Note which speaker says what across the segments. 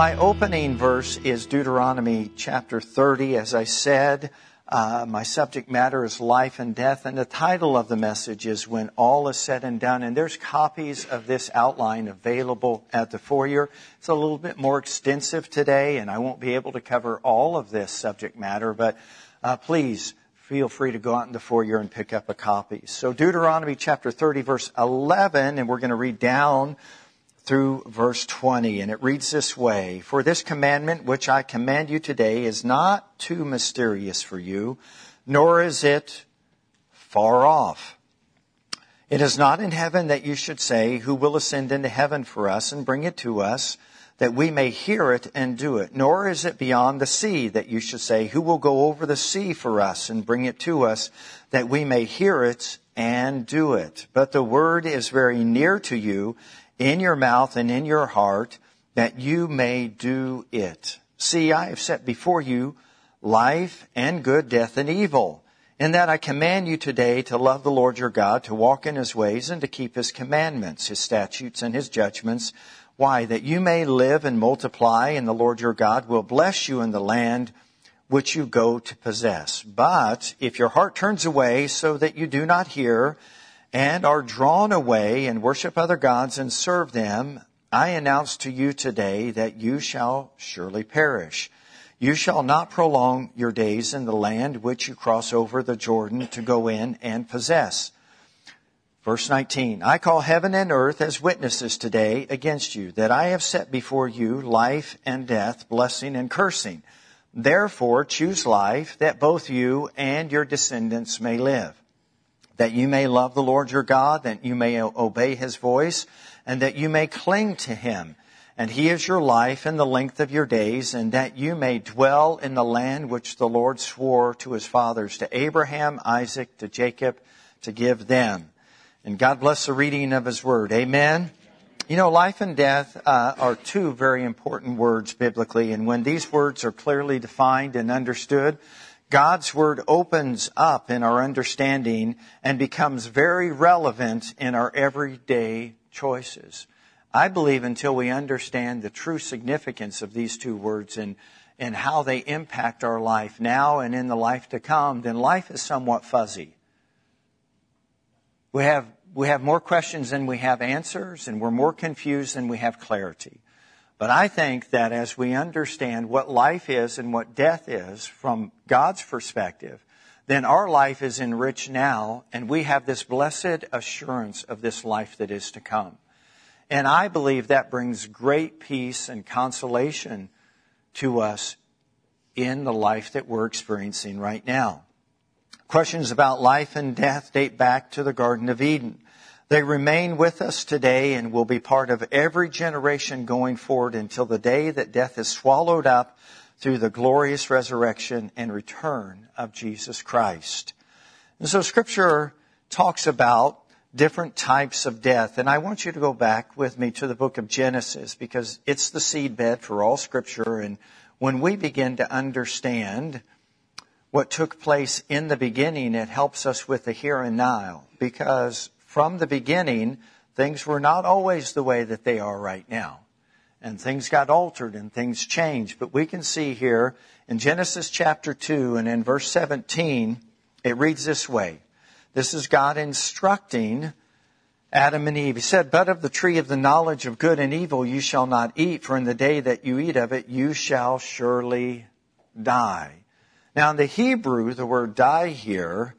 Speaker 1: My opening verse is Deuteronomy chapter 30. As I said, uh, my subject matter is life and death, and the title of the message is When All is Said and Done. And there's copies of this outline available at the foyer. It's a little bit more extensive today, and I won't be able to cover all of this subject matter, but uh, please feel free to go out in the foyer and pick up a copy. So Deuteronomy chapter 30, verse 11, and we're going to read down through verse 20, and it reads this way For this commandment which I command you today is not too mysterious for you, nor is it far off. It is not in heaven that you should say, Who will ascend into heaven for us and bring it to us, that we may hear it and do it? Nor is it beyond the sea that you should say, Who will go over the sea for us and bring it to us, that we may hear it and do it? But the word is very near to you in your mouth and in your heart that you may do it. See, I have set before you life and good, death and evil. In that I command you today to love the Lord your God, to walk in his ways and to keep his commandments, his statutes and his judgments. Why? That you may live and multiply and the Lord your God will bless you in the land which you go to possess. But if your heart turns away so that you do not hear, and are drawn away and worship other gods and serve them, I announce to you today that you shall surely perish. You shall not prolong your days in the land which you cross over the Jordan to go in and possess. Verse 19, I call heaven and earth as witnesses today against you, that I have set before you life and death, blessing and cursing. Therefore choose life, that both you and your descendants may live that you may love the Lord your God, that you may obey his voice, and that you may cling to him. And he is your life and the length of your days, and that you may dwell in the land which the Lord swore to his fathers, to Abraham, Isaac, to Jacob, to give them. And God bless the reading of his word. Amen. You know, life and death uh, are two very important words biblically, and when these words are clearly defined and understood, God's Word opens up in our understanding and becomes very relevant in our everyday choices. I believe until we understand the true significance of these two words and, and how they impact our life now and in the life to come, then life is somewhat fuzzy. We have, we have more questions than we have answers, and we're more confused than we have clarity. But I think that as we understand what life is and what death is from God's perspective, then our life is enriched now and we have this blessed assurance of this life that is to come. And I believe that brings great peace and consolation to us in the life that we're experiencing right now. Questions about life and death date back to the Garden of Eden. They remain with us today and will be part of every generation going forward until the day that death is swallowed up through the glorious resurrection and return of Jesus Christ. And so scripture talks about different types of death. And I want you to go back with me to the book of Genesis because it's the seedbed for all scripture. And when we begin to understand what took place in the beginning, it helps us with the here and now because from the beginning, things were not always the way that they are right now. And things got altered and things changed. But we can see here in Genesis chapter 2 and in verse 17, it reads this way. This is God instructing Adam and Eve. He said, But of the tree of the knowledge of good and evil you shall not eat, for in the day that you eat of it you shall surely die. Now in the Hebrew, the word die here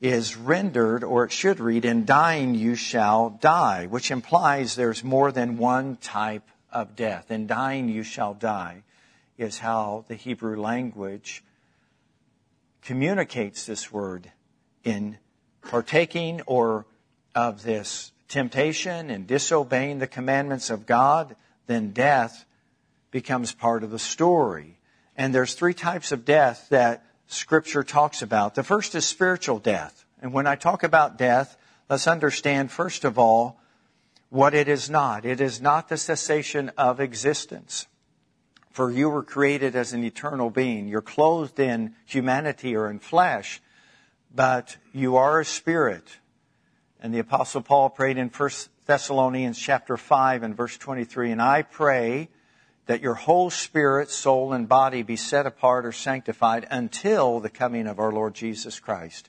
Speaker 1: is rendered, or it should read, in dying you shall die, which implies there's more than one type of death. In dying you shall die is how the Hebrew language communicates this word in partaking or of this temptation and disobeying the commandments of God, then death becomes part of the story. And there's three types of death that Scripture talks about. The first is spiritual death. And when I talk about death, let's understand, first of all, what it is not. It is not the cessation of existence. For you were created as an eternal being. You're clothed in humanity or in flesh, but you are a spirit. And the apostle Paul prayed in 1 Thessalonians chapter 5 and verse 23, and I pray that your whole spirit, soul, and body be set apart or sanctified until the coming of our Lord Jesus Christ.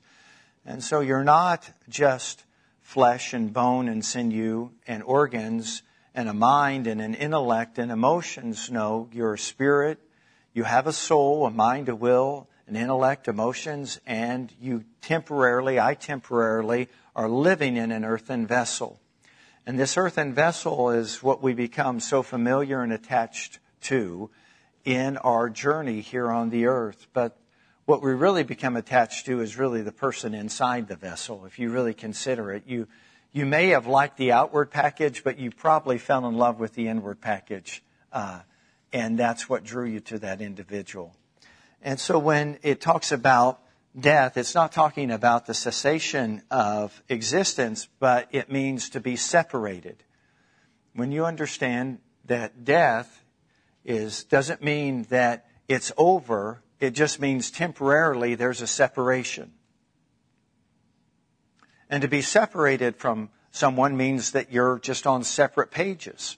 Speaker 1: And so you're not just flesh and bone and sinew and organs and a mind and an intellect and emotions. No, you're a spirit. You have a soul, a mind, a will, an intellect, emotions, and you temporarily, I temporarily, are living in an earthen vessel. And this earthen vessel is what we become so familiar and attached to in our journey here on the earth. But what we really become attached to is really the person inside the vessel. If you really consider it, you, you may have liked the outward package, but you probably fell in love with the inward package. Uh, and that's what drew you to that individual. And so when it talks about death, it's not talking about the cessation of existence, but it means to be separated. When you understand that death is, doesn't mean that it's over, it just means temporarily there's a separation. And to be separated from someone means that you're just on separate pages.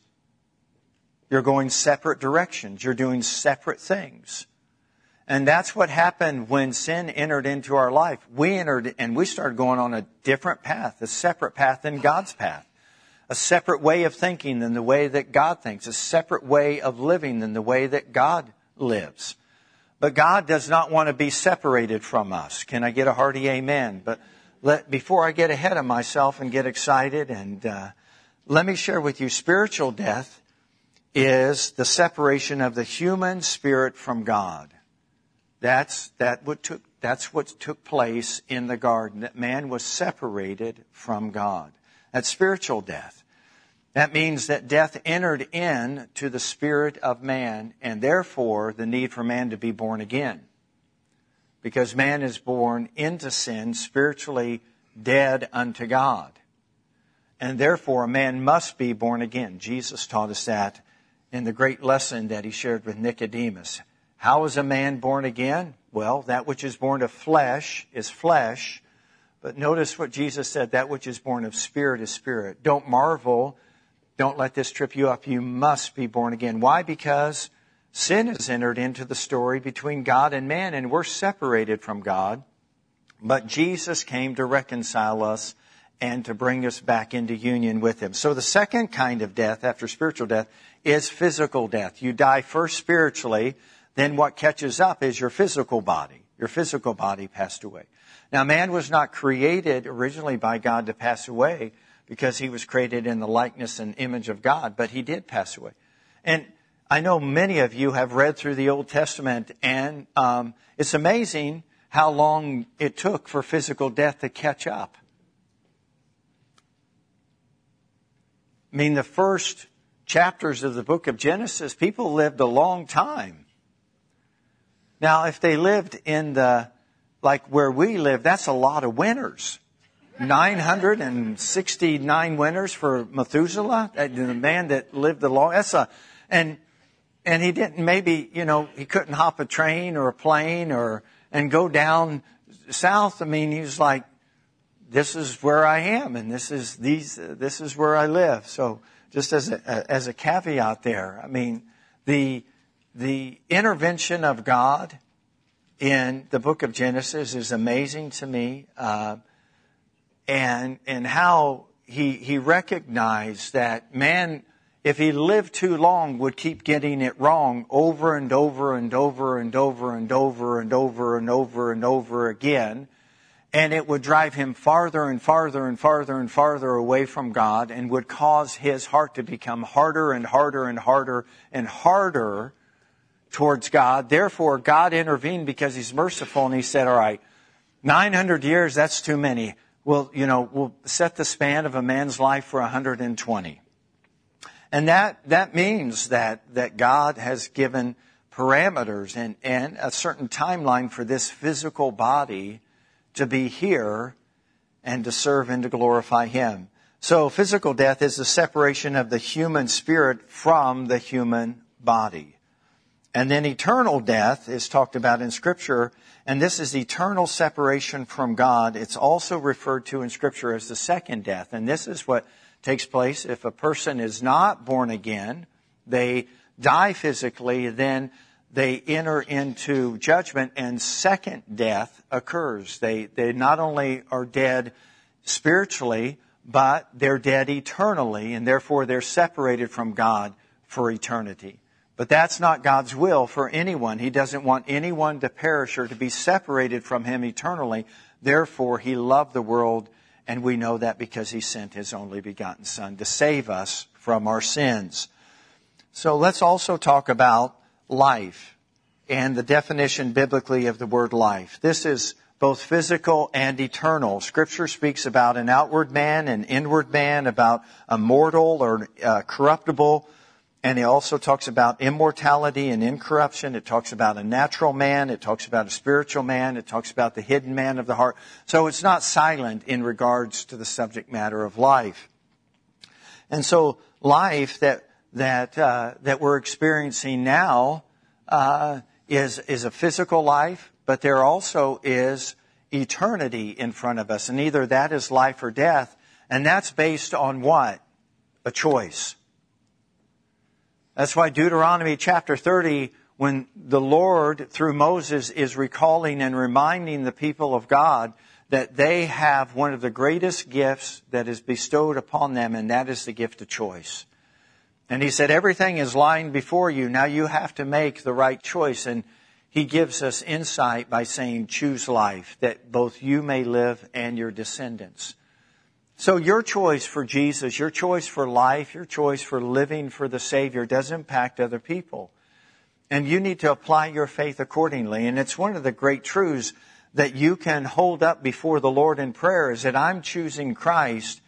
Speaker 1: You're going separate directions. You're doing separate things. And that's what happened when sin entered into our life. We entered and we started going on a different path, a separate path than God's path. A separate way of thinking than the way that God thinks. A separate way of living than the way that God lives. But God does not want to be separated from us. Can I get a hearty amen? But let, before I get ahead of myself and get excited and, uh, let me share with you spiritual death is the separation of the human spirit from God. That's, that what took, that's what took place in the garden, that man was separated from God. That's spiritual death. That means that death entered in to the spirit of man and therefore the need for man to be born again. Because man is born into sin, spiritually dead unto God. And therefore a man must be born again. Jesus taught us that in the great lesson that he shared with Nicodemus. How is a man born again? Well, that which is born of flesh is flesh. But notice what Jesus said, that which is born of spirit is spirit. Don't marvel. Don't let this trip you up. You must be born again. Why? Because sin has entered into the story between God and man and we're separated from God. But Jesus came to reconcile us and to bring us back into union with Him. So the second kind of death after spiritual death is physical death. You die first spiritually then what catches up is your physical body. Your physical body passed away. Now, man was not created originally by God to pass away because he was created in the likeness and image of God, but he did pass away. And I know many of you have read through the Old Testament, and um, it's amazing how long it took for physical death to catch up. I mean, the first chapters of the book of Genesis, people lived a long time. Now, if they lived in the, like where we live, that's a lot of winters. 969 winters for Methuselah, uh, the man that lived the long, that's a, and, and he didn't maybe, you know, he couldn't hop a train or a plane or, and go down south. I mean, he was like, this is where I am and this is these, this is where I live. So just as a, as a caveat there, I mean, the, the intervention of God in the book of Genesis is amazing to me, uh, and and how he he recognized that man, if he lived too long, would keep getting it wrong over and over and over and over and over and over and over and over again. And it would drive him farther and farther and farther and farther away from God and would cause his heart to become harder and harder and harder and harder towards God. Therefore, God intervened because He's merciful and He said, all right, 900 years, that's too many. Well, you know, we'll set the span of a man's life for 120. And that, that means that, that God has given parameters and, and a certain timeline for this physical body to be here and to serve and to glorify Him. So physical death is the separation of the human spirit from the human body. And then eternal death is talked about in Scripture, and this is eternal separation from God. It's also referred to in Scripture as the second death, and this is what takes place if a person is not born again. They die physically, then they enter into judgment and second death occurs. They, they not only are dead spiritually, but they're dead eternally and therefore they're separated from God for eternity. But that's not God's will for anyone. He doesn't want anyone to perish or to be separated from Him eternally. Therefore, He loved the world and we know that because He sent His only begotten Son to save us from our sins. So let's also talk about life and the definition biblically of the word life. This is both physical and eternal. Scripture speaks about an outward man, an inward man, about a mortal or uh, corruptible, and it also talks about immortality and incorruption. It talks about a natural man. It talks about a spiritual man. It talks about the hidden man of the heart. So it's not silent in regards to the subject matter of life. And so life that that uh, that we're experiencing now uh, is is a physical life, but there also is eternity in front of us, and either that is life or death, and that's based on what a choice. That's why Deuteronomy chapter 30, when the Lord through Moses is recalling and reminding the people of God that they have one of the greatest gifts that is bestowed upon them, and that is the gift of choice. And he said, everything is lying before you. Now you have to make the right choice. And he gives us insight by saying, choose life, that both you may live and your descendants. So your choice for Jesus, your choice for life, your choice for living for the Savior does impact other people. And you need to apply your faith accordingly. And it's one of the great truths that you can hold up before the Lord in prayer is that I'm choosing Christ.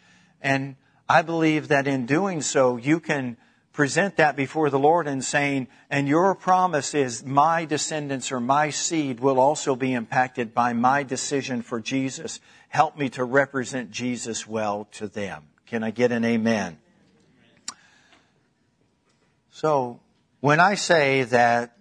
Speaker 1: And I believe that in doing so, you can present that before the Lord and saying, and your promise is my descendants or my seed will also be impacted by my decision for Jesus. Help me to represent Jesus well to them. Can I get an amen? So, when I say that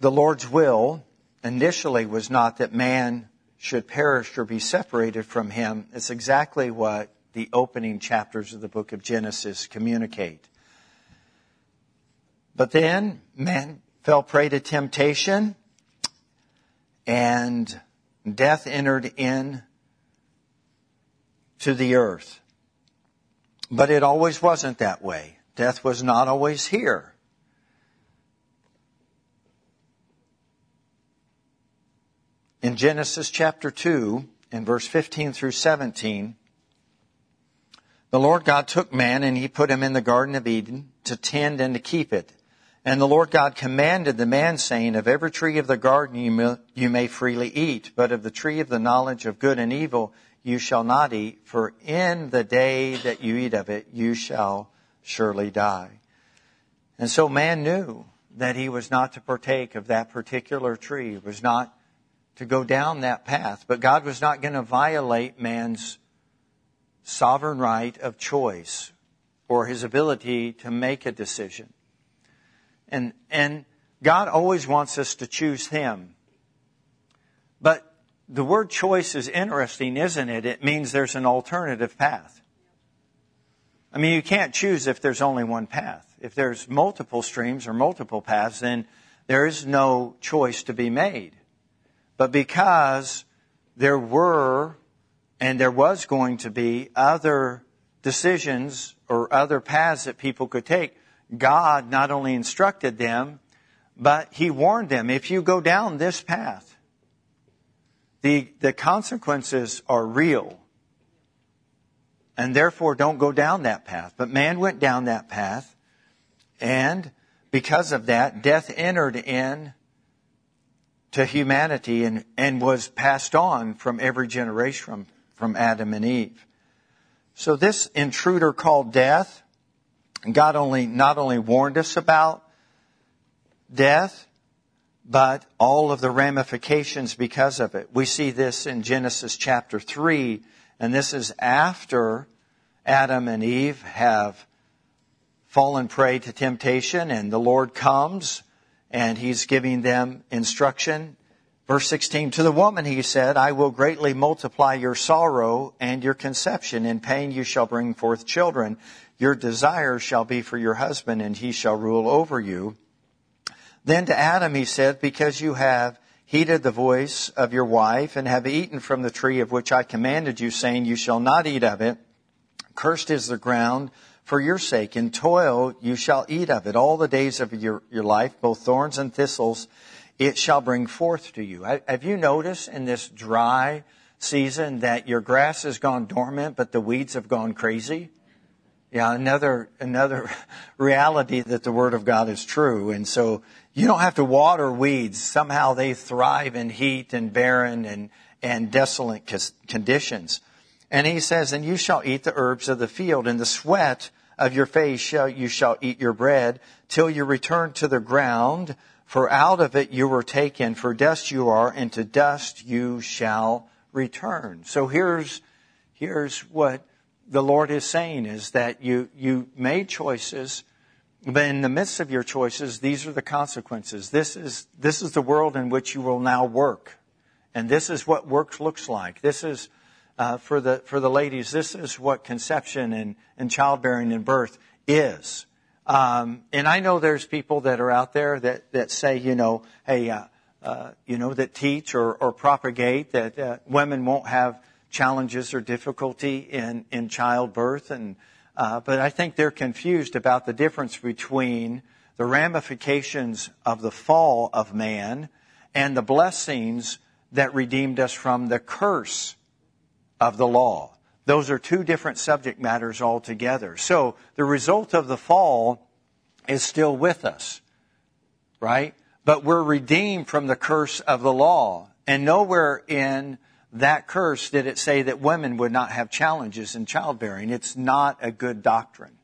Speaker 1: the Lord's will initially was not that man should perish or be separated from him, it's exactly what the opening chapters of the book of Genesis communicate. But then man fell prey to temptation and death entered in to the earth. But it always wasn't that way. Death was not always here. In Genesis chapter 2, in verse 15 through 17, the Lord God took man and he put him in the Garden of Eden to tend and to keep it. And the Lord God commanded the man saying, of every tree of the garden you may, freely eat, but of the tree of the knowledge of good and evil you shall not eat, for in the day that you eat of it you shall surely die. And so man knew that he was not to partake of that particular tree, was not to go down that path, but God was not going to violate man's sovereign right of choice or his ability to make a decision. And, and God always wants us to choose him. But the word choice is interesting, isn't it? It means there's an alternative path. I mean, you can't choose if there's only one path. If there's multiple streams or multiple paths, then there is no choice to be made. But because there were and there was going to be other decisions or other paths that people could take. God not only instructed them, but He warned them, if you go down this path, the, the consequences are real. And therefore don't go down that path. But man went down that path, and because of that, death entered in to humanity and, and was passed on from every generation from, from Adam and Eve. So this intruder called death, God only, not only warned us about death, but all of the ramifications because of it. We see this in Genesis chapter 3, and this is after Adam and Eve have fallen prey to temptation, and the Lord comes and He's giving them instruction Verse 16, to the woman he said, I will greatly multiply your sorrow and your conception. In pain you shall bring forth children. Your desire shall be for your husband, and he shall rule over you. Then to Adam he said, Because you have heeded the voice of your wife, and have eaten from the tree of which I commanded you, saying, You shall not eat of it. Cursed is the ground for your sake. In toil you shall eat of it all the days of your, your life, both thorns and thistles it shall bring forth to you. Have you noticed in this dry season that your grass has gone dormant, but the weeds have gone crazy? Yeah, another, another reality that the Word of God is true. And so you don't have to water weeds. Somehow they thrive in heat and barren and, and desolate conditions. And he says, and you shall eat the herbs of the field and the sweat of your face shall, you shall eat your bread till you return to the ground for out of it you were taken, for dust you are, and to dust you shall return. So here's, here's what the Lord is saying is that you, you made choices, but in the midst of your choices, these are the consequences. This is, this is the world in which you will now work. And this is what work looks like. This is, uh, for the, for the ladies, this is what conception and, and childbearing and birth is. Um, and I know there's people that are out there that, that say, you know, hey, uh, uh, you know, that teach or, or propagate that women won't have challenges or difficulty in, in childbirth. And, uh, but I think they're confused about the difference between the ramifications of the fall of man and the blessings that redeemed us from the curse of the law. Those are two different subject matters altogether. So the result of the fall is still with us, right? But we're redeemed from the curse of the law. And nowhere in that curse did it say that women would not have challenges in childbearing. It's not a good doctrine.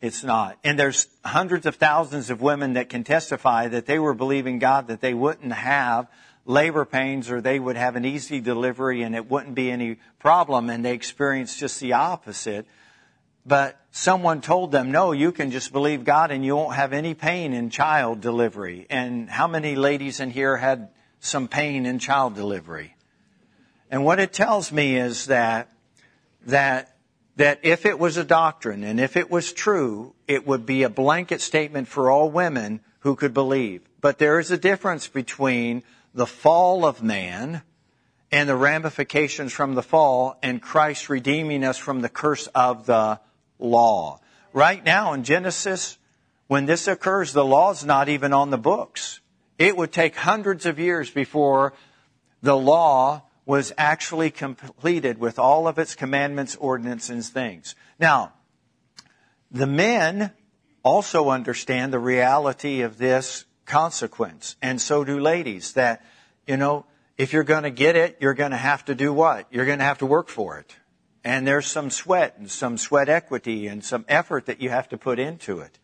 Speaker 1: It's not. And there's hundreds of thousands of women that can testify that they were believing God that they wouldn't have labor pains or they would have an easy delivery and it wouldn't be any problem and they experienced just the opposite. But someone told them, no, you can just believe God and you won't have any pain in child delivery. And how many ladies in here had some pain in child delivery? And what it tells me is that, that, that if it was a doctrine and if it was true, it would be a blanket statement for all women who could believe. But there is a difference between the fall of man and the ramifications from the fall and Christ redeeming us from the curse of the law. Right now in Genesis, when this occurs, the law is not even on the books. It would take hundreds of years before the law was actually completed with all of its commandments, ordinances, and things. Now, the men also understand the reality of this consequence. And so do ladies that, you know, if you're going to get it, you're going to have to do what? You're going to have to work for it. And there's some sweat and some sweat equity and some effort that you have to put into it.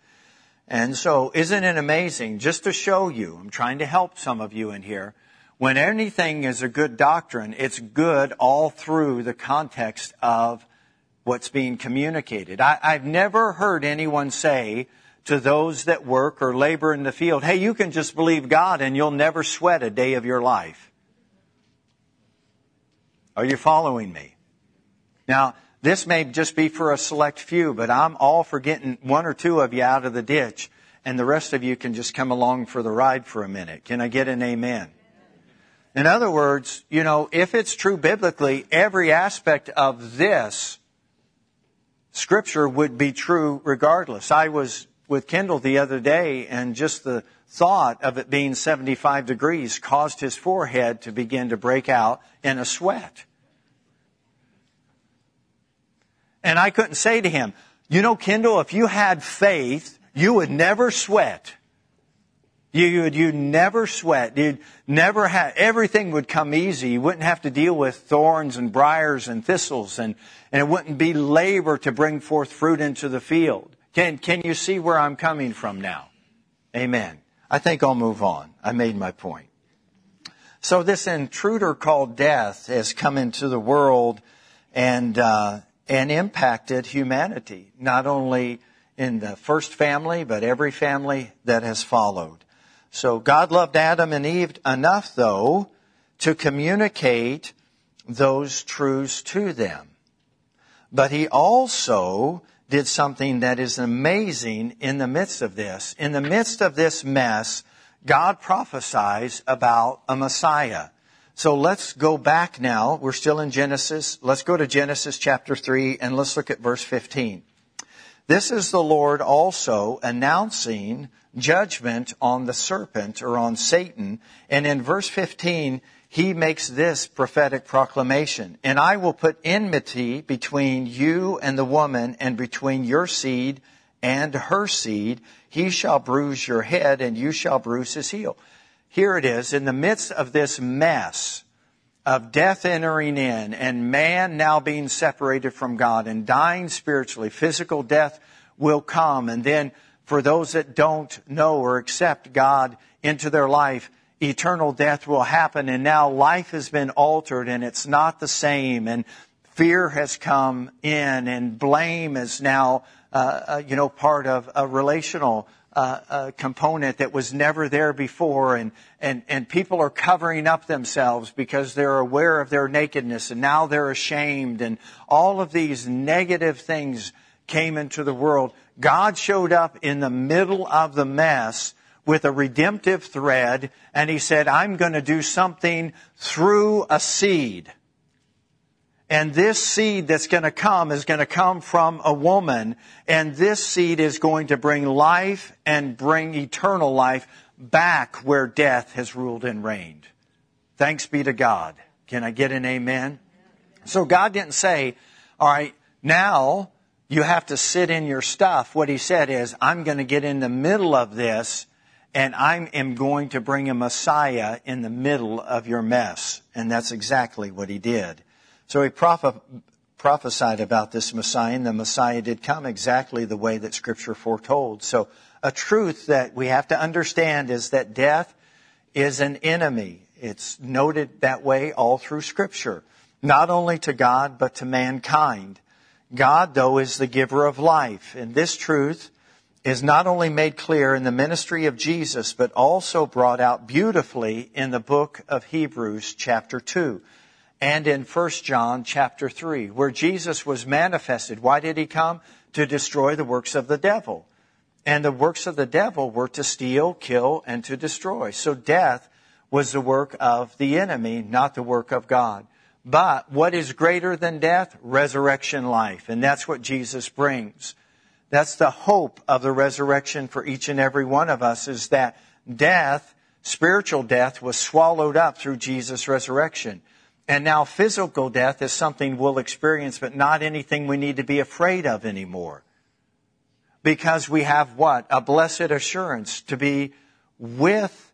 Speaker 1: And so isn't it amazing? Just to show you, I'm trying to help some of you in here. When anything is a good doctrine, it's good all through the context of what's being communicated. I, have never heard anyone say, to those that work or labor in the field, hey, you can just believe God and you'll never sweat a day of your life. Are you following me? Now, this may just be for a select few, but I'm all for getting one or two of you out of the ditch and the rest of you can just come along for the ride for a minute. Can I get an amen? In other words, you know, if it's true biblically, every aspect of this scripture would be true regardless. I was with Kendall the other day, and just the thought of it being 75 degrees caused his forehead to begin to break out in a sweat. And I couldn't say to him, you know, Kendall, if you had faith, you would never sweat. You would you never sweat. You'd never have everything would come easy. You wouldn't have to deal with thorns and briars and thistles and, and it wouldn't be labor to bring forth fruit into the field. Can, can you see where I'm coming from now? Amen. I think I'll move on. I made my point. So this intruder called death has come into the world and, uh, and impacted humanity, not only in the first family, but every family that has followed. So God loved Adam and Eve enough, though, to communicate those truths to them. But he also did something that is amazing in the midst of this. In the midst of this mess, God prophesies about a Messiah. So let's go back now. We're still in Genesis. Let's go to Genesis chapter 3 and let's look at verse 15. This is the Lord also announcing judgment on the serpent or on Satan. And in verse 15, he makes this prophetic proclamation. And I will put enmity between you and the woman and between your seed and her seed. He shall bruise your head and you shall bruise his heel. Here it is in the midst of this mess of death entering in and man now being separated from God and dying spiritually. Physical death will come. And then for those that don't know or accept God into their life, eternal death will happen. And now life has been altered and it's not the same. And fear has come in and blame is now, uh, uh, you know, part of a relational uh, a component that was never there before and, and, and people are covering up themselves because they're aware of their nakedness and now they're ashamed and all of these negative things came into the world. God showed up in the middle of the mess with a redemptive thread and he said, I'm going to do something through a seed. And this seed that's going to come is going to come from a woman. And this seed is going to bring life and bring eternal life back where death has ruled and reigned. Thanks be to God. Can I get an amen? So God didn't say, all right, now you have to sit in your stuff. What he said is, I'm going to get in the middle of this and I am going to bring a Messiah in the middle of your mess. And that's exactly what he did. So he proph- prophesied about this Messiah, and the Messiah did come exactly the way that Scripture foretold. So a truth that we have to understand is that death is an enemy. It's noted that way all through Scripture, not only to God, but to mankind. God, though, is the giver of life, and this truth is not only made clear in the ministry of Jesus, but also brought out beautifully in the book of Hebrews chapter 2 and in 1 John chapter 3, where Jesus was manifested. Why did he come? To destroy the works of the devil. And the works of the devil were to steal, kill, and to destroy. So death was the work of the enemy, not the work of God. But what is greater than death? Resurrection life. And that's what Jesus brings. That's the hope of the resurrection for each and every one of us is that death, spiritual death, was swallowed up through Jesus' resurrection. And now physical death is something we'll experience, but not anything we need to be afraid of anymore. Because we have what? A blessed assurance to be with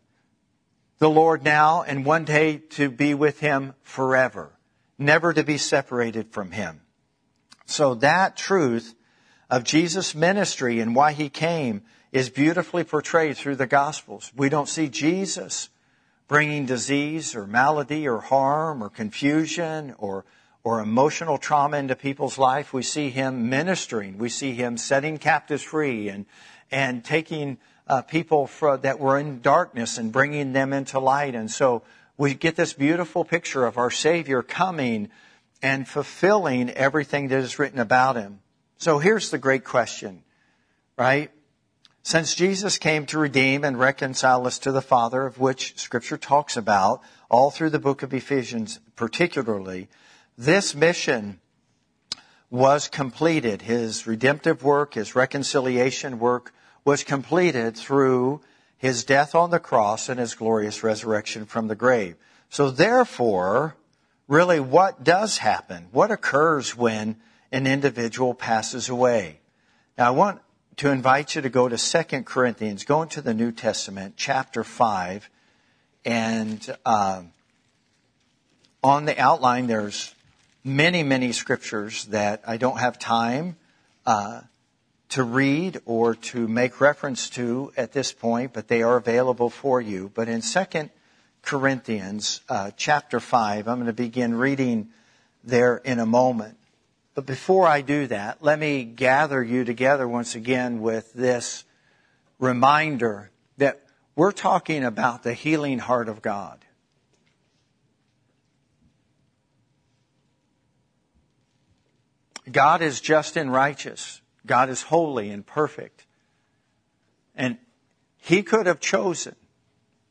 Speaker 1: the Lord now and one day to be with Him forever. Never to be separated from Him. So that truth of Jesus' ministry and why He came is beautifully portrayed through the Gospels. We don't see Jesus bringing disease or malady or harm or confusion or, or emotional trauma into people's life. We see him ministering. We see him setting captives free and, and taking uh, people for, that were in darkness and bringing them into light. And so we get this beautiful picture of our Savior coming and fulfilling everything that is written about him. So here's the great question, right? Since Jesus came to redeem and reconcile us to the Father, of which Scripture talks about all through the book of Ephesians, particularly, this mission was completed. His redemptive work, his reconciliation work was completed through his death on the cross and his glorious resurrection from the grave. So therefore, really what does happen? What occurs when an individual passes away? Now I want to invite you to go to 2 Corinthians, go into the New Testament, chapter 5, and uh, on the outline there's many, many scriptures that I don't have time uh, to read or to make reference to at this point, but they are available for you. But in 2 Corinthians uh, chapter 5, I'm going to begin reading there in a moment. But before I do that, let me gather you together once again with this reminder that we're talking about the healing heart of God. God is just and righteous. God is holy and perfect. And he could have chosen,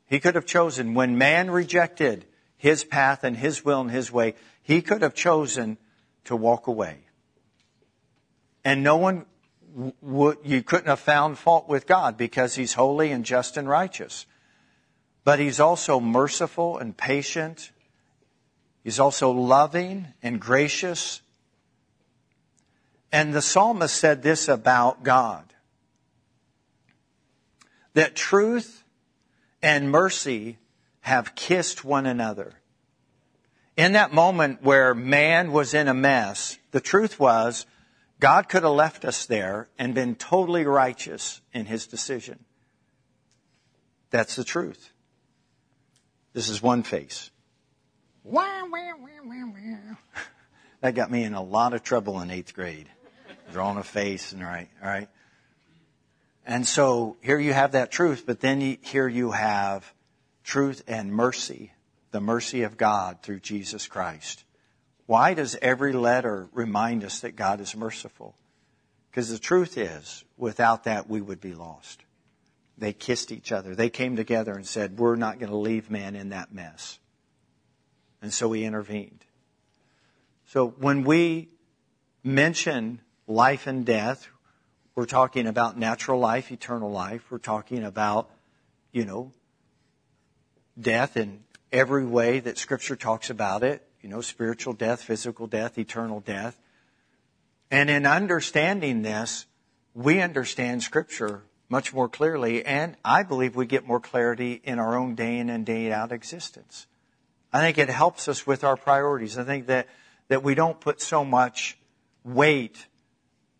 Speaker 1: he could have chosen when man rejected his path and his will and his way, he could have chosen to walk away. And no one would, you couldn't have found fault with God because he's holy and just and righteous. But he's also merciful and patient. He's also loving and gracious. And the psalmist said this about God that truth and mercy have kissed one another. In that moment where man was in a mess, the truth was God could have left us there and been totally righteous in his decision. That's the truth. This is one face. that got me in a lot of trouble in eighth grade. Drawing a face and right, all right. And so here you have that truth, but then you, here you have truth and mercy, the mercy of God through Jesus Christ. Why does every letter remind us that God is merciful? Because the truth is, without that, we would be lost. They kissed each other. They came together and said, We're not going to leave man in that mess. And so he intervened. So when we mention life and death, we're talking about natural life, eternal life. We're talking about, you know, death in every way that Scripture talks about it you know, spiritual death, physical death, eternal death. And in understanding this, we understand Scripture much more clearly, and I believe we get more clarity in our own day in and day out existence. I think it helps us with our priorities. I think that, that we don't put so much weight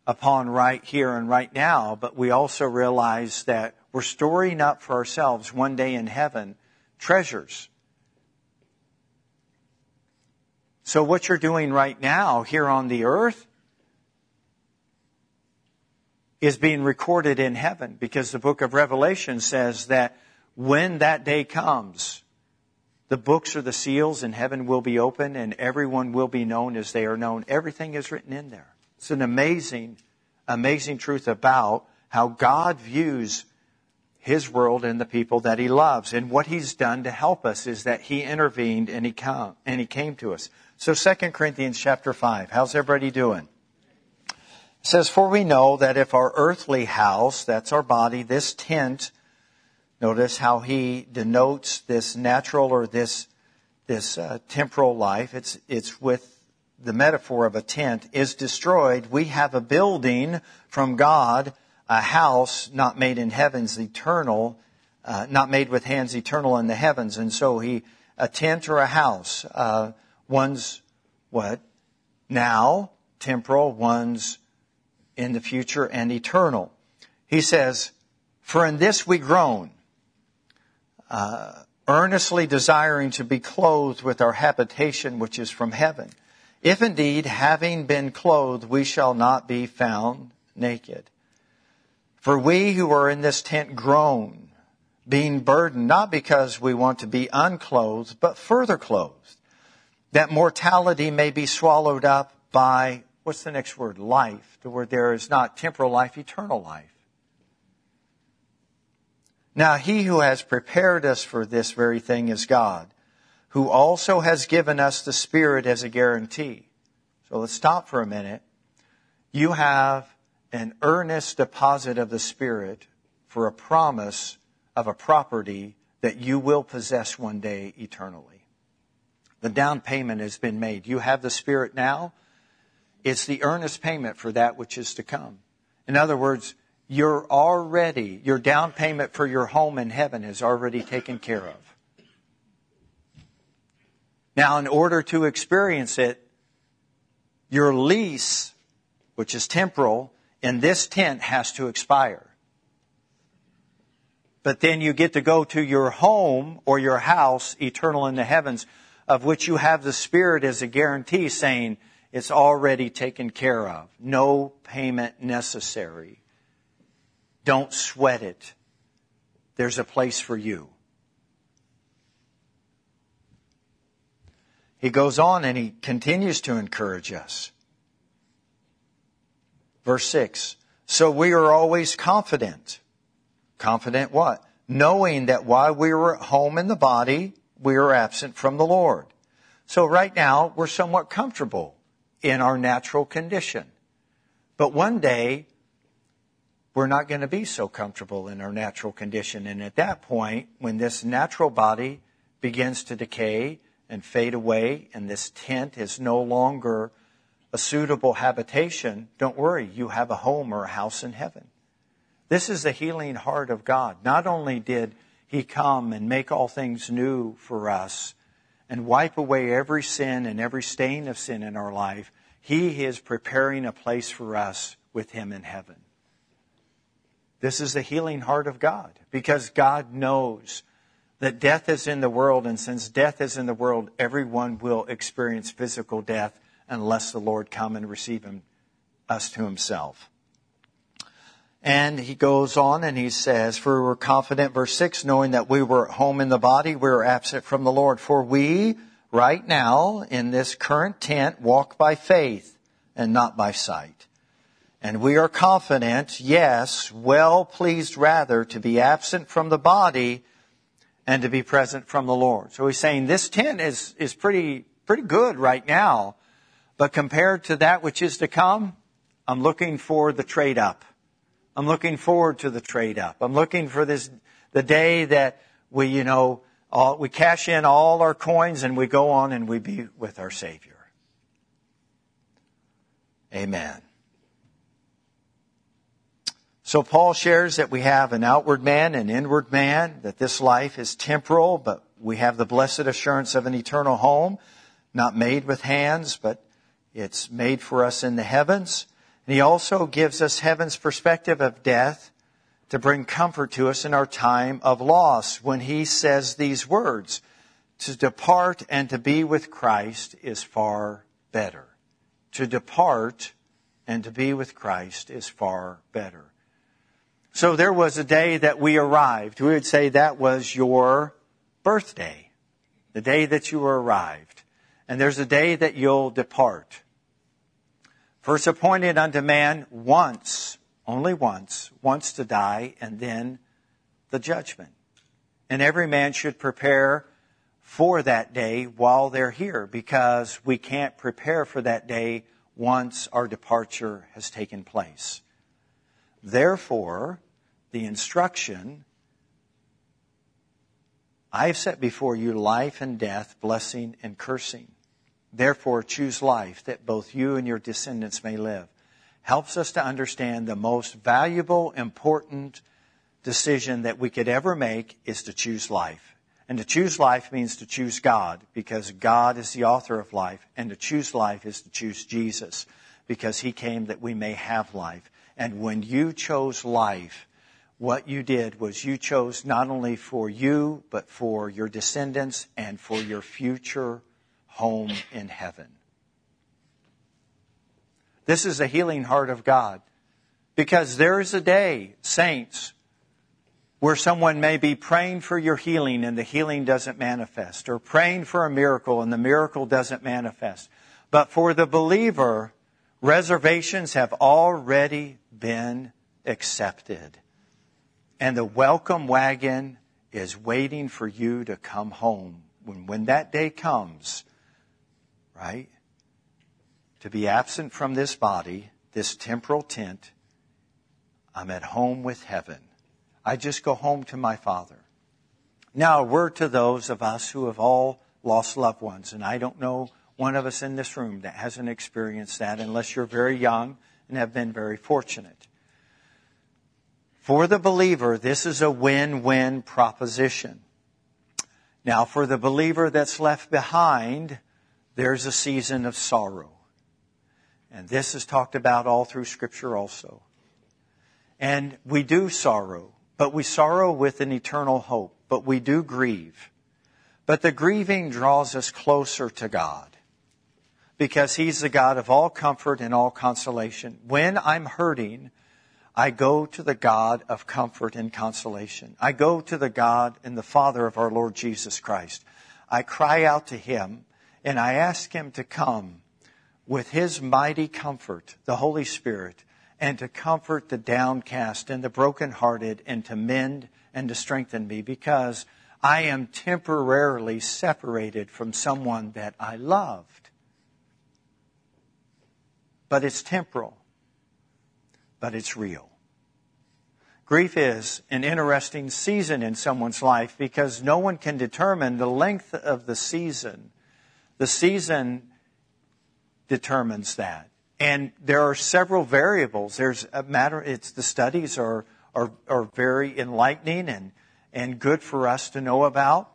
Speaker 1: upon right here and right now, but we also realize that we're storing up for ourselves one day in heaven treasures So what you're doing right now here on the earth is being recorded in heaven because the book of Revelation says that when that day comes, the books or the seals in heaven will be open and everyone will be known as they are known. Everything is written in there. It's an amazing, amazing truth about how God views his world and the people that he loves. And what he's done to help us is that he intervened and he come, and he came to us. So 2 Corinthians chapter 5. How's everybody doing? It says, For we know that if our earthly house, that's our body, this tent, notice how he denotes this natural or this, this uh, temporal life. It's, it's with the metaphor of a tent is destroyed. We have a building from God, a house not made in heavens, eternal, uh, not made with hands, eternal in the heavens. And so he, a tent or a house, uh, One's what? Now, temporal, one's in the future and eternal. He says, For in this we groan, uh, earnestly desiring to be clothed with our habitation which is from heaven. If indeed, having been clothed, we shall not be found naked. For we who are in this tent groan, being burdened, not because we want to be unclothed, but further clothed that mortality may be swallowed up by, what's the next word? Life. The word there is not temporal life, eternal life. Now he who has prepared us for this very thing is God, who also has given us the Spirit as a guarantee. So let's stop for a minute. You have an earnest deposit of the Spirit for a promise of a property that you will possess one day eternally. The down payment has been made. You have the Spirit now. It's the earnest payment for that which is to come. In other words, you're already, your down payment for your home in heaven is already taken care of. Now, in order to experience it, your lease, which is temporal, in this tent has to expire. But then you get to go to your home or your house, eternal in the heavens, of which you have the Spirit as a guarantee saying it's already taken care of. No payment necessary. Don't sweat it. There's a place for you. He goes on and he continues to encourage us. Verse 6. So we are always confident. Confident what? Knowing that while we were at home in the body, we are absent from the Lord. So right now, we're somewhat comfortable in our natural condition. But one day, we're not going to be so comfortable in our natural condition. And at that point, when this natural body begins to decay and fade away, and this tent is no longer a suitable habitation, don't worry, you have a home or a house in heaven. This is the healing heart of God. Not only did He come and make all things new for us and wipe away every sin and every stain of sin in our life, He is preparing a place for us with Him in heaven. This is the healing heart of God because God knows that death is in the world, and since death is in the world, everyone will experience physical death unless the Lord come and receive him, us to himself. And he goes on and he says, For we're confident, verse 6, knowing that we were at home in the body, we were absent from the Lord. For we, right now, in this current tent, walk by faith and not by sight. And we are confident, yes, well pleased rather to be absent from the body and to be present from the Lord. So he's saying this tent is, is pretty, pretty good right now. But compared to that which is to come, I'm looking for the trade up. I'm looking forward to the trade up. I'm looking for this, the day that we, you know, all, we cash in all our coins and we go on and we be with our Savior. Amen. So Paul shares that we have an outward man and inward man, that this life is temporal, but we have the blessed assurance of an eternal home, not made with hands, but it's made for us in the heavens. And he also gives us heaven's perspective of death to bring comfort to us in our time of loss when he says these words, to depart and to be with Christ is far better. To depart and to be with Christ is far better. So there was a day that we arrived. We would say that was your birthday, the day that you arrived. And there's a day that you'll depart. First appointed unto man once, only once, once to die, and then the judgment. And every man should prepare for that day while they're here because we can't prepare for that day once our departure has taken place. Therefore, the instruction I have set before you life and death, blessing and cursing. Therefore, choose life that both you and your descendants may live. Helps us to understand the most valuable, important decision that we could ever make is to choose life. And to choose life means to choose God because God is the author of life. And to choose life is to choose Jesus because he came that we may have life. And when you chose life, what you did was you chose not only for you, but for your descendants and for your future home in heaven. This is a healing heart of God. Because there is a day, saints, where someone may be praying for your healing and the healing doesn't manifest, or praying for a miracle and the miracle doesn't manifest. But for the believer, reservations have already been accepted. And the welcome wagon is waiting for you to come home. When, when that day comes, right? To be absent from this body, this temporal tent, I'm at home with heaven. I just go home to my Father. Now, a word to those of us who have all lost loved ones, and I don't know one of us in this room that hasn't experienced that unless you're very young and have been very fortunate. For the believer, this is a win-win proposition. Now, for the believer that's left behind, there's a season of sorrow. And this is talked about all through Scripture also. And we do sorrow, but we sorrow with an eternal hope, but we do grieve. But the grieving draws us closer to God because He's the God of all comfort and all consolation. When I'm hurting, I go to the God of comfort and consolation. I go to the God and the Father of our Lord Jesus Christ. I cry out to Him and I ask Him to come with His mighty comfort, the Holy Spirit, and to comfort the downcast and the brokenhearted and to mend and to strengthen me because I am temporarily separated from someone that I loved. But it's temporal, but it's real. Grief is an interesting season in someone's life because no one can determine the length of the season. The season determines that. And there are several variables. There's a matter, it's the studies are, are, are very enlightening and, and good for us to know about.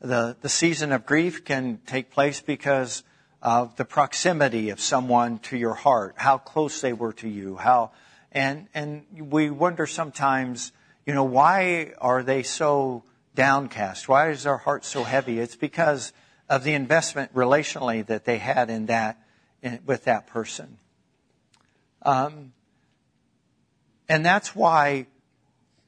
Speaker 1: The, the season of grief can take place because of the proximity of someone to your heart, how close they were to you, how, and, and we wonder sometimes, you know, why are they so downcast? Why is their heart so heavy? It's because of the investment relationally that they had in that with that person. Um, and that's why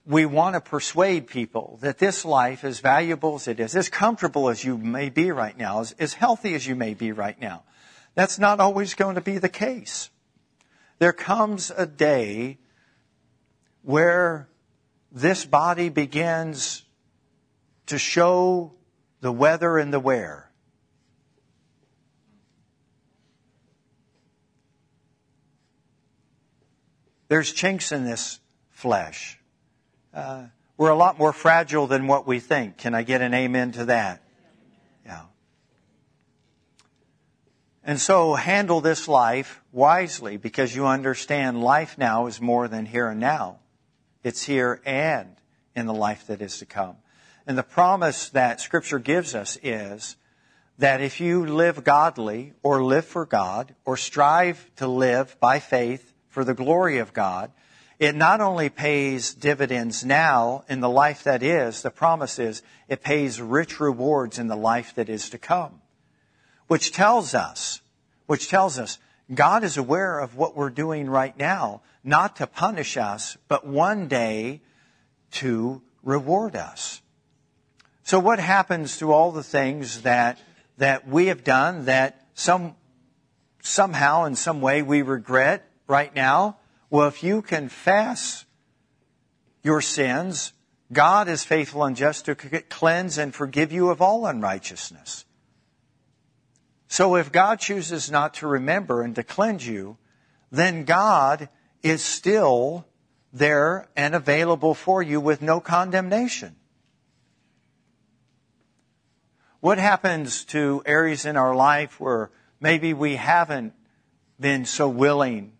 Speaker 1: we want to persuade people that this life, as valuable as it is, as comfortable as you may be right now, as, as healthy as you may be right now, that's not always going to be the case. There comes a day wear this body begins to show the weather and the where. There's chinks in this flesh. Uh, we're a lot more fragile than what we think. Can I get an amen to that? Yeah. And so handle this life wisely because you understand life now is more than here and now. It's here and in the life that is to come. And the promise that scripture gives us is that if you live godly or live for God or strive to live by faith for the glory of God, it not only pays dividends now in the life that is, the promise is it pays rich rewards in the life that is to come. Which tells us, which tells us God is aware of what we're doing right now, not to punish us, but one day to reward us. So what happens to all the things that, that we have done that some, somehow in some way we regret right now? Well, if you confess your sins, God is faithful and just to cleanse and forgive you of all unrighteousness. So if God chooses not to remember and to cleanse you, then God is still there and available for you with no condemnation. What happens to areas in our life where maybe we haven't been so willing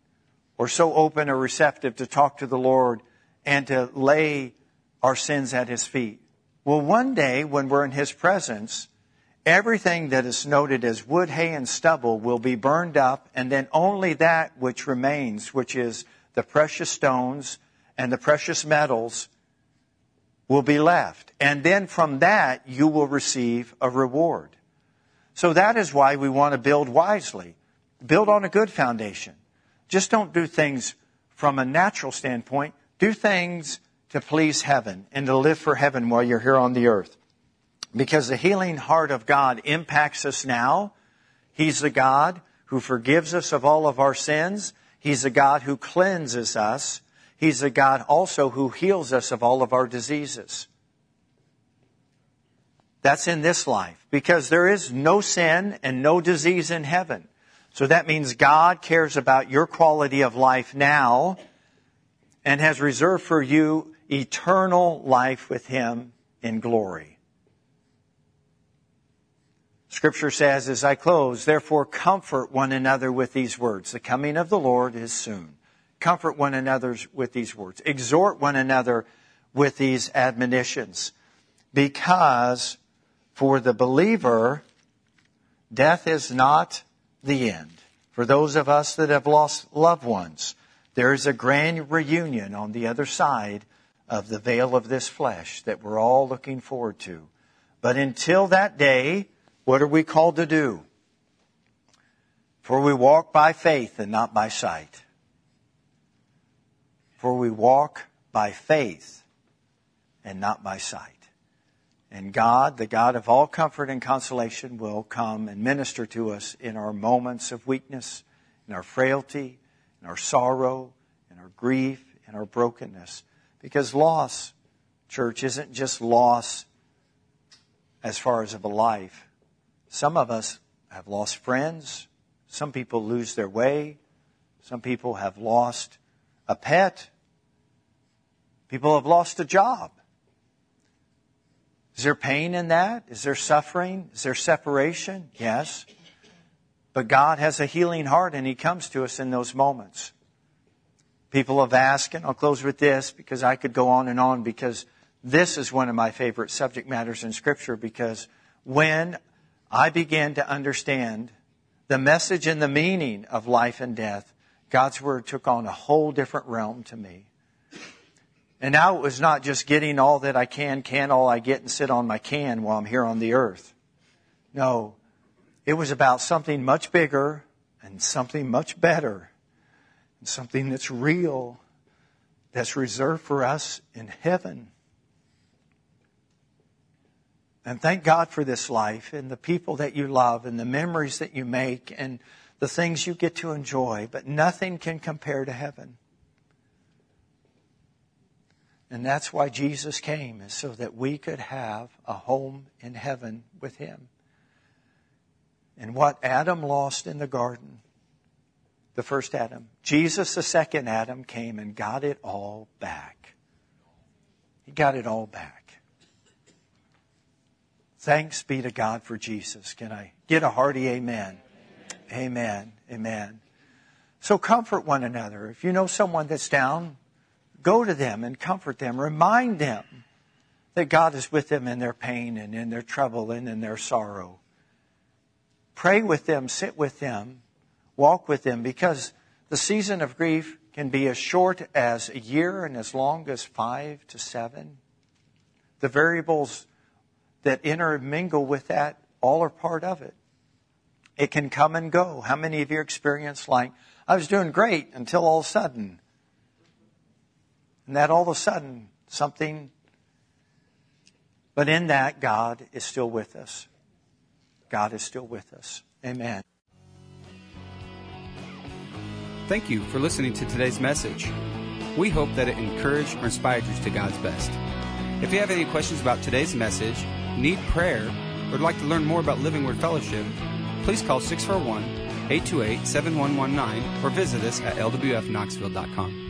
Speaker 1: or so open or receptive to talk to the Lord and to lay our sins at His feet. Well, one day when we're in His presence, everything that is noted as wood, hay, and stubble will be burned up, and then only that which remains, which is the precious stones and the precious metals, will be left. And then from that, you will receive a reward. So that is why we want to build wisely. Build on a good foundation. Just don't do things from a natural standpoint. Do things to please heaven and to live for heaven while you're here on the earth. Because the healing heart of God impacts us now. He's the God who forgives us of all of our sins. He's the God who cleanses us. He's the God also who heals us of all of our diseases. That's in this life because there is no sin and no disease in heaven. So that means God cares about your quality of life now and has reserved for you eternal life with Him in glory. Scripture says, as I close, therefore comfort one another with these words. The coming of the Lord is soon. Comfort one another with these words. Exhort one another with these admonitions. Because for the believer, death is not the end. For those of us that have lost loved ones, there is a grand reunion on the other side of the veil of this flesh that we're all looking forward to. But until that day, what are we called to do? For we walk by faith and not by sight. For we walk by faith and not by sight. And God, the God of all comfort and consolation, will come and minister to us in our moments of weakness, in our frailty, in our sorrow, in our grief, in our brokenness. Because loss, church, isn't just loss as far as of a life. Some of us have lost friends. Some people lose their way. Some people have lost a pet. People have lost a job. Is there pain in that? Is there suffering? Is there separation? Yes. But God has a healing heart and He comes to us in those moments. People have asked, and I'll close with this because I could go on and on because this is one of my favorite subject matters in Scripture because when I began to understand the message and the meaning of life and death, God's Word took on a whole different realm to me. And now it was not just getting all that I can, can all I get, and sit on my can while I'm here on the earth. No, it was about something much bigger and something much better and something that's real, that's reserved for us in heaven. And thank God for this life and the people that you love and the memories that you make and the things you get to enjoy, but nothing can compare to heaven. And that's why Jesus came, is so that we could have a home in heaven with Him. And what Adam lost in the garden, the first Adam, Jesus, the second Adam, came and got it all back. He got it all back. Thanks be to God for Jesus. Can I get a hearty amen? Amen. Amen. So comfort one another. If you know someone that's down, go to them and comfort them. Remind them that God is with them in their pain and in their trouble and in their sorrow. Pray with them, sit with them, walk with them, because the season of grief can be as short as a year and as long as five to seven. The variables that intermingle with that all are part of it. It can come and go. How many of you experience like, I was doing great until all of a sudden, and that all of a sudden something, but in that God is still with us. God is still with us. Amen.
Speaker 2: Thank you for listening to today's message. We hope that it encouraged or inspired you to God's best. If you have any questions about today's message, need prayer, or would like to learn more about Living Word Fellowship, please call 641 828 7119 or visit us at lwfknoxville.com.